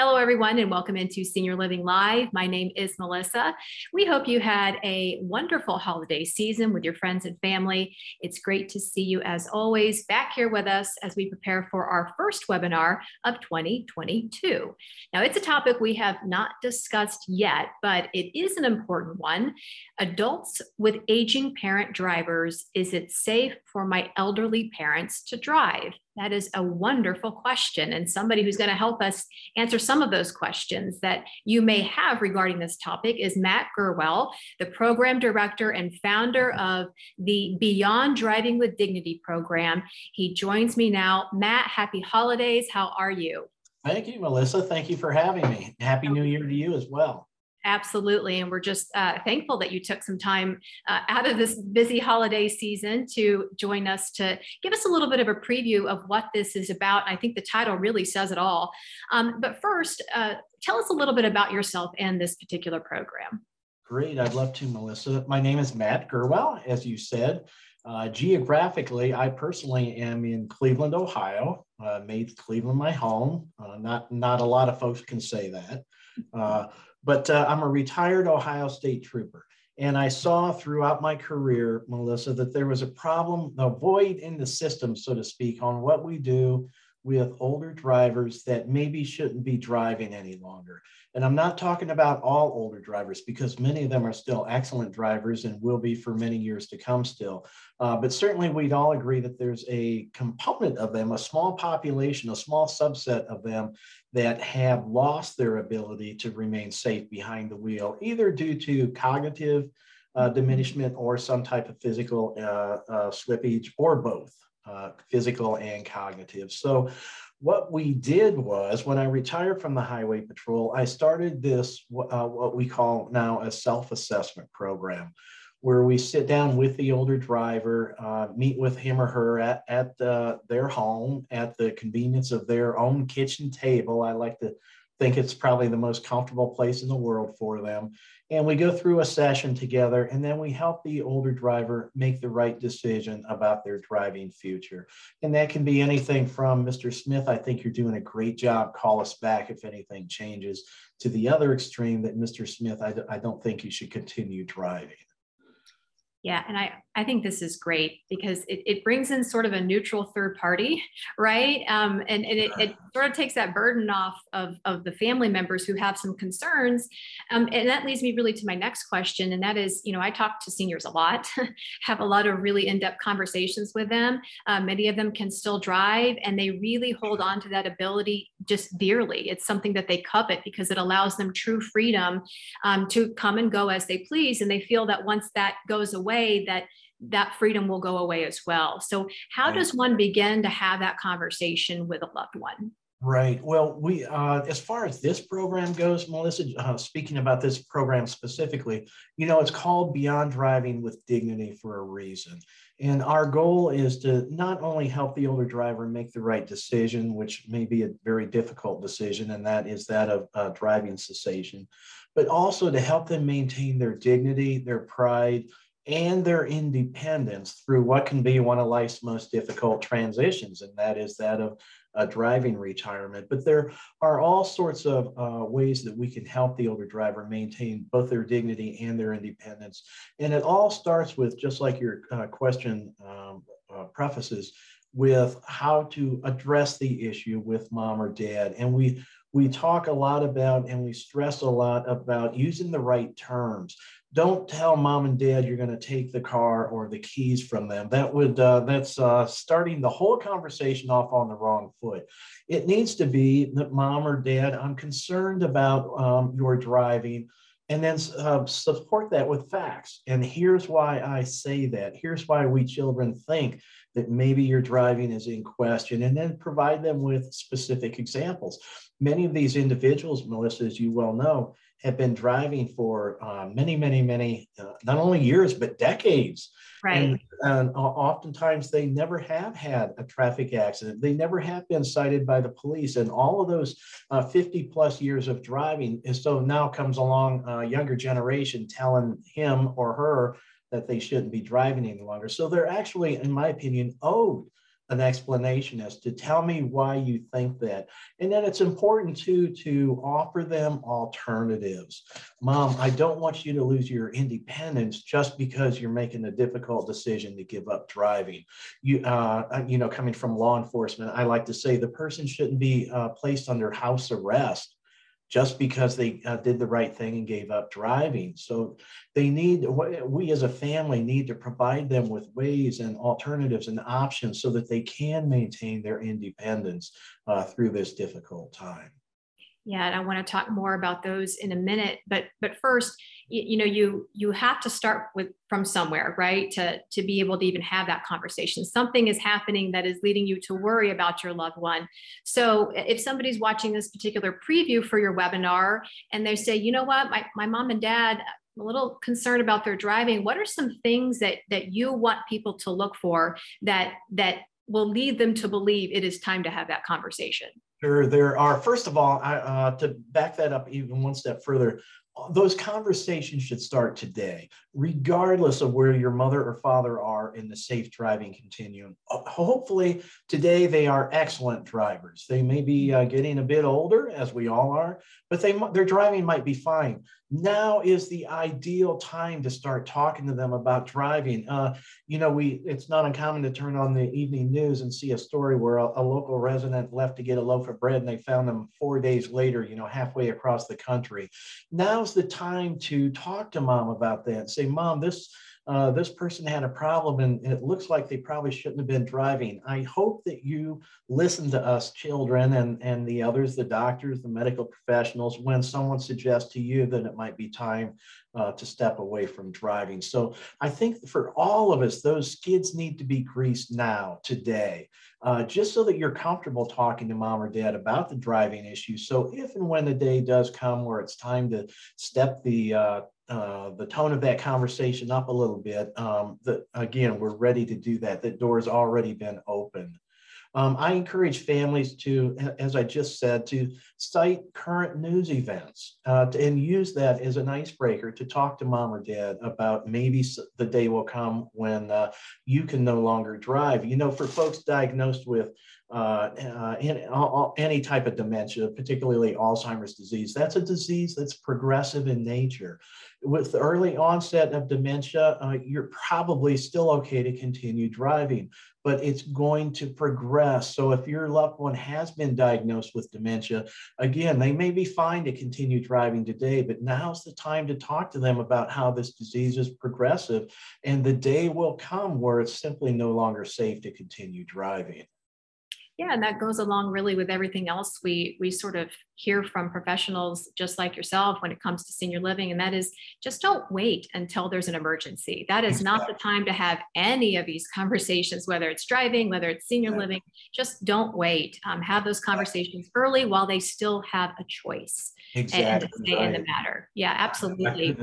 Hello, everyone, and welcome into Senior Living Live. My name is Melissa. We hope you had a wonderful holiday season with your friends and family. It's great to see you, as always, back here with us as we prepare for our first webinar of 2022. Now, it's a topic we have not discussed yet, but it is an important one. Adults with aging parent drivers, is it safe for my elderly parents to drive? That is a wonderful question, and somebody who's going to help us answer some of those questions that you may have regarding this topic is Matt Gurwell, the program director and founder of the Beyond Driving with Dignity program. He joins me now. Matt, happy holidays. How are you? Thank you, Melissa. Thank you for having me. Happy oh. New Year to you as well. Absolutely. And we're just uh, thankful that you took some time uh, out of this busy holiday season to join us to give us a little bit of a preview of what this is about. I think the title really says it all. Um, but first, uh, tell us a little bit about yourself and this particular program. Great. I'd love to, Melissa. My name is Matt Gurwell, as you said. Uh, geographically, I personally am in Cleveland, Ohio. Uh, made Cleveland my home. Uh, not not a lot of folks can say that. Uh, but uh, I'm a retired Ohio State trooper. And I saw throughout my career, Melissa, that there was a problem, a void in the system, so to speak, on what we do with older drivers that maybe shouldn't be driving any longer. And I'm not talking about all older drivers because many of them are still excellent drivers and will be for many years to come still. Uh, but certainly we'd all agree that there's a component of them, a small population, a small subset of them that have lost their ability to remain safe behind the wheel, either due to cognitive uh, diminishment or some type of physical uh, uh slippage or both uh, physical and cognitive. So what we did was when I retired from the highway patrol, I started this, uh, what we call now a self-assessment program where we sit down with the older driver, uh, meet with him or her at, at uh, their home, at the convenience of their own kitchen table. I like to think it's probably the most comfortable place in the world for them. And we go through a session together, and then we help the older driver make the right decision about their driving future. And that can be anything from Mr. Smith, I think you're doing a great job. Call us back if anything changes, to the other extreme that Mr. Smith, I, I don't think you should continue driving. Yeah, and I, I think this is great because it, it brings in sort of a neutral third party, right? Um, and and it, it sort of takes that burden off of, of the family members who have some concerns. Um, and that leads me really to my next question. And that is, you know, I talk to seniors a lot, have a lot of really in depth conversations with them. Uh, many of them can still drive and they really hold on to that ability just dearly. It's something that they covet because it allows them true freedom um, to come and go as they please. And they feel that once that goes away, that that freedom will go away as well. So, how does one begin to have that conversation with a loved one? Right. Well, we, uh, as far as this program goes, Melissa, uh, speaking about this program specifically, you know, it's called Beyond Driving with Dignity for a reason. And our goal is to not only help the older driver make the right decision, which may be a very difficult decision, and that is that of uh, driving cessation, but also to help them maintain their dignity, their pride, and their independence through what can be one of life's most difficult transitions, and that is that of uh, driving retirement. But there are all sorts of uh, ways that we can help the older driver maintain both their dignity and their independence. And it all starts with, just like your uh, question um, uh, prefaces, with how to address the issue with mom or dad. And we we talk a lot about and we stress a lot about using the right terms. Don't tell mom and dad you're going to take the car or the keys from them. That would uh, that's uh, starting the whole conversation off on the wrong foot. It needs to be that mom or dad i'm concerned about um, your driving and then uh, support that with facts. And here's why i say that. Here's why we children think that maybe your driving is in question and then provide them with specific examples. Many of these individuals melissa as you well know have been driving for uh, many, many, many, uh, not only years, but decades. Right. And, and oftentimes they never have had a traffic accident. They never have been cited by the police. And all of those uh, 50 plus years of driving. And so now comes along a younger generation telling him or her that they shouldn't be driving any longer. So they're actually, in my opinion, owed an explanation as to tell me why you think that. And then it's important too to offer them alternatives. Mom, I don't want you to lose your independence just because you're making a difficult decision to give up driving. You, uh, you know, coming from law enforcement, I like to say the person shouldn't be uh, placed under house arrest just because they uh, did the right thing and gave up driving. So they need, we as a family need to provide them with ways and alternatives and options so that they can maintain their independence uh, through this difficult time. Yeah, and I want to talk more about those in a minute. But but first, you, you, know, you you have to start with from somewhere, right? To to be able to even have that conversation. Something is happening that is leading you to worry about your loved one. So if somebody's watching this particular preview for your webinar and they say, you know what, my, my mom and dad, a little concerned about their driving. What are some things that that you want people to look for that that will lead them to believe it is time to have that conversation? Sure, there are. First of all, I, uh, to back that up even one step further, those conversations should start today, regardless of where your mother or father are in the safe driving continuum. Uh, hopefully, today they are excellent drivers. They may be uh, getting a bit older, as we all are, but they, their driving might be fine now is the ideal time to start talking to them about driving. Uh, you know, we it's not uncommon to turn on the evening news and see a story where a, a, local resident left to get a loaf of bread and they found them four days later, you know, halfway across the country. Now's the time to talk to mom about that. Say, mom, this uh, this person had a problem and it looks like they probably shouldn't have been driving. I hope that you listen to us children and, and the others, the doctors, the medical professionals, when someone suggests to you that it might be time uh, to step away from driving. So I think for all of us, those skids need to be greased now, today, uh, just so that you're comfortable talking to mom or dad about the driving issue. So if and when the day does come where it's time to step the uh, the tone of that conversation up a little bit, um, that again, we're ready to do that. That door has already been opened. Um, I encourage families to, as I just said, to cite current news events uh, to, and use that as an icebreaker to talk to mom or dad about maybe the day will come when uh, you can no longer drive. You know, for folks diagnosed with uh, uh, in, any type of dementia, particularly Alzheimer's disease. That's a disease that's progressive in nature. With early onset of dementia, uh, you're probably still okay to continue driving, but it's going to progress. So if your loved one has been diagnosed with dementia, again, they may be fine to continue driving today, but now's the time to talk to them about how this disease is progressive. And the day will come where it's simply no longer safe to continue driving. Yeah, and that goes along really with everything else we we sort of hear from professionals just like yourself when it comes to senior living, and that is just don't wait until there's an emergency. That is not the time to have any of these conversations, whether it's driving, whether it's senior living. Just don't wait. Um, have those conversations early while they still have a choice exactly and, stay right. in the matter. Yeah, absolutely.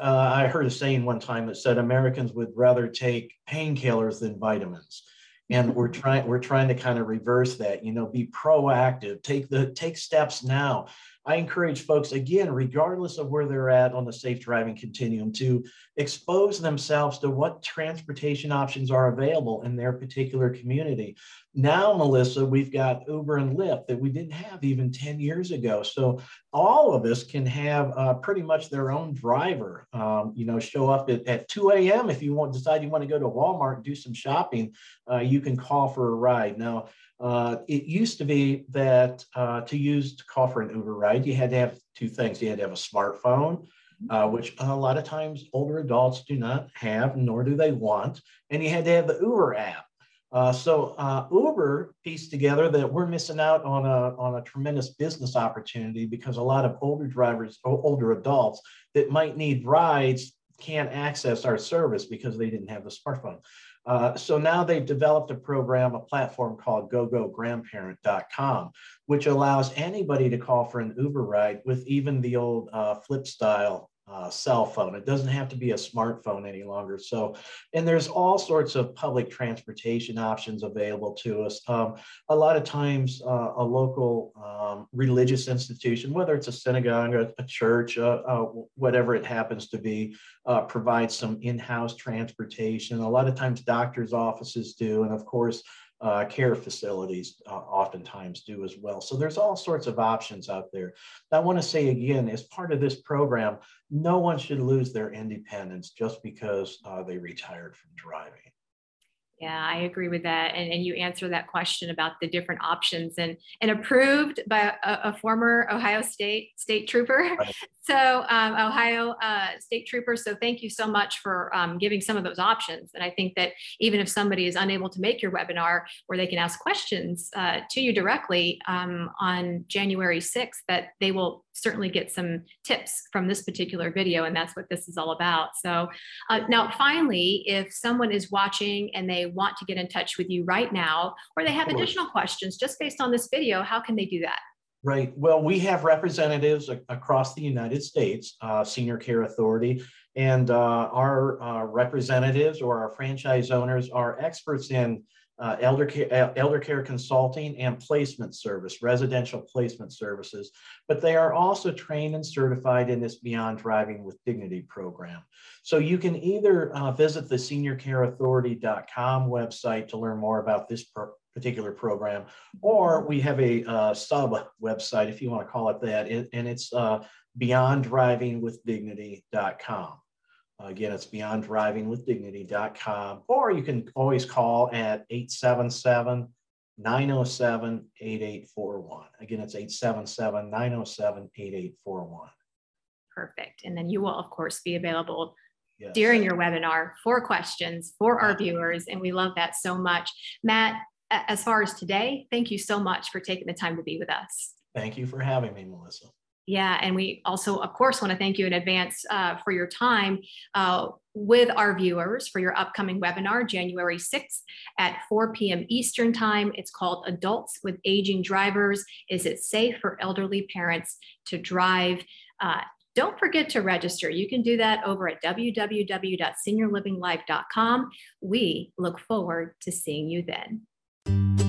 Uh, I heard a saying one time that said Americans would rather take painkillers than vitamins and we're trying we're trying to kind of reverse that you know be proactive take the take steps now I encourage folks, again, regardless of where they're at on the safe driving continuum, to expose themselves to what transportation options are available in their particular community. Now, Melissa, we've got Uber and Lyft that we didn't have even 10 years ago. So all of us can have uh, pretty much their own driver, um, you know, show up at, at 2 a.m. If you want decide you want to go to Walmart do some shopping, uh, you can call for a ride. Now, uh, it used to be that uh, to use to call for an Uber ride, you had to have two things. You had to have a smartphone, uh, which a lot of times older adults do not have, nor do they want. And you had to have the Uber app. Uh, so uh, Uber pieced together that we're missing out on a, on a tremendous business opportunity because a lot of older drivers, older adults that might need rides can't access our service because they didn't have the smartphone. Uh, so now they've developed a program, a platform called gogograndparent.com, which allows anybody to call for an Uber ride with even the old uh, flip style uh, cell phone. It doesn't have to be a smartphone any longer. So, and there's all sorts of public transportation options available to us. Um, a lot of times, uh, a local um, religious institution, whether it's a synagogue, a, a church, uh, uh whatever it happens to be, uh, provides some in-house transportation. A lot of times, doctors' offices do, and of course, uh, care facilities uh, oftentimes do as well. So there's all sorts of options out there. I want to say again, as part of this program, no one should lose their independence just because uh, they retired from driving. Yeah, I agree with that. And, and you answer that question about the different options and, and approved by a, a former Ohio State state trooper. Right. So um, Ohio uh, state Troopers, So thank you so much for um, giving some of those options. And I think that even if somebody is unable to make your webinar where they can ask questions uh, to you directly um, on January 6th, that they will certainly get some tips from this particular video. And that's what this is all about. So uh, now finally, if someone is watching and they want to get in touch with you right now, or they have additional questions just based on this video, how can they do that? Right. Well, we have representatives across the United States, uh, Senior Care Authority, and uh, our uh, representatives or our franchise owners are experts in uh, elder, care, elder care consulting and placement service, residential placement services, but they are also trained and certified in this Beyond Driving with Dignity program. So you can either uh, visit the seniorcareauthority.com website to learn more about this pro particular program, or we have a uh, sub website, if you want to call it that, and it's uh, beyonddrivingwithdignity.com. Again, it's beyonddrivingwithdignity.com, or you can always call at 877 907 8841. Again, it's 877 907 8841. Perfect. And then you will, of course, be available yes. during your webinar for questions for our viewers. And we love that so much. Matt, as far as today, thank you so much for taking the time to be with us. Thank you for having me, Melissa. Yeah, and we also, of course, want to thank you in advance uh, for your time uh, with our viewers for your upcoming webinar, January 6th at 4 p.m. Eastern Time. It's called Adults with Aging Drivers. Is it safe for elderly parents to drive? Uh, don't forget to register. You can do that over at www.seniorlivinglife.com. We look forward to seeing you then. Thank you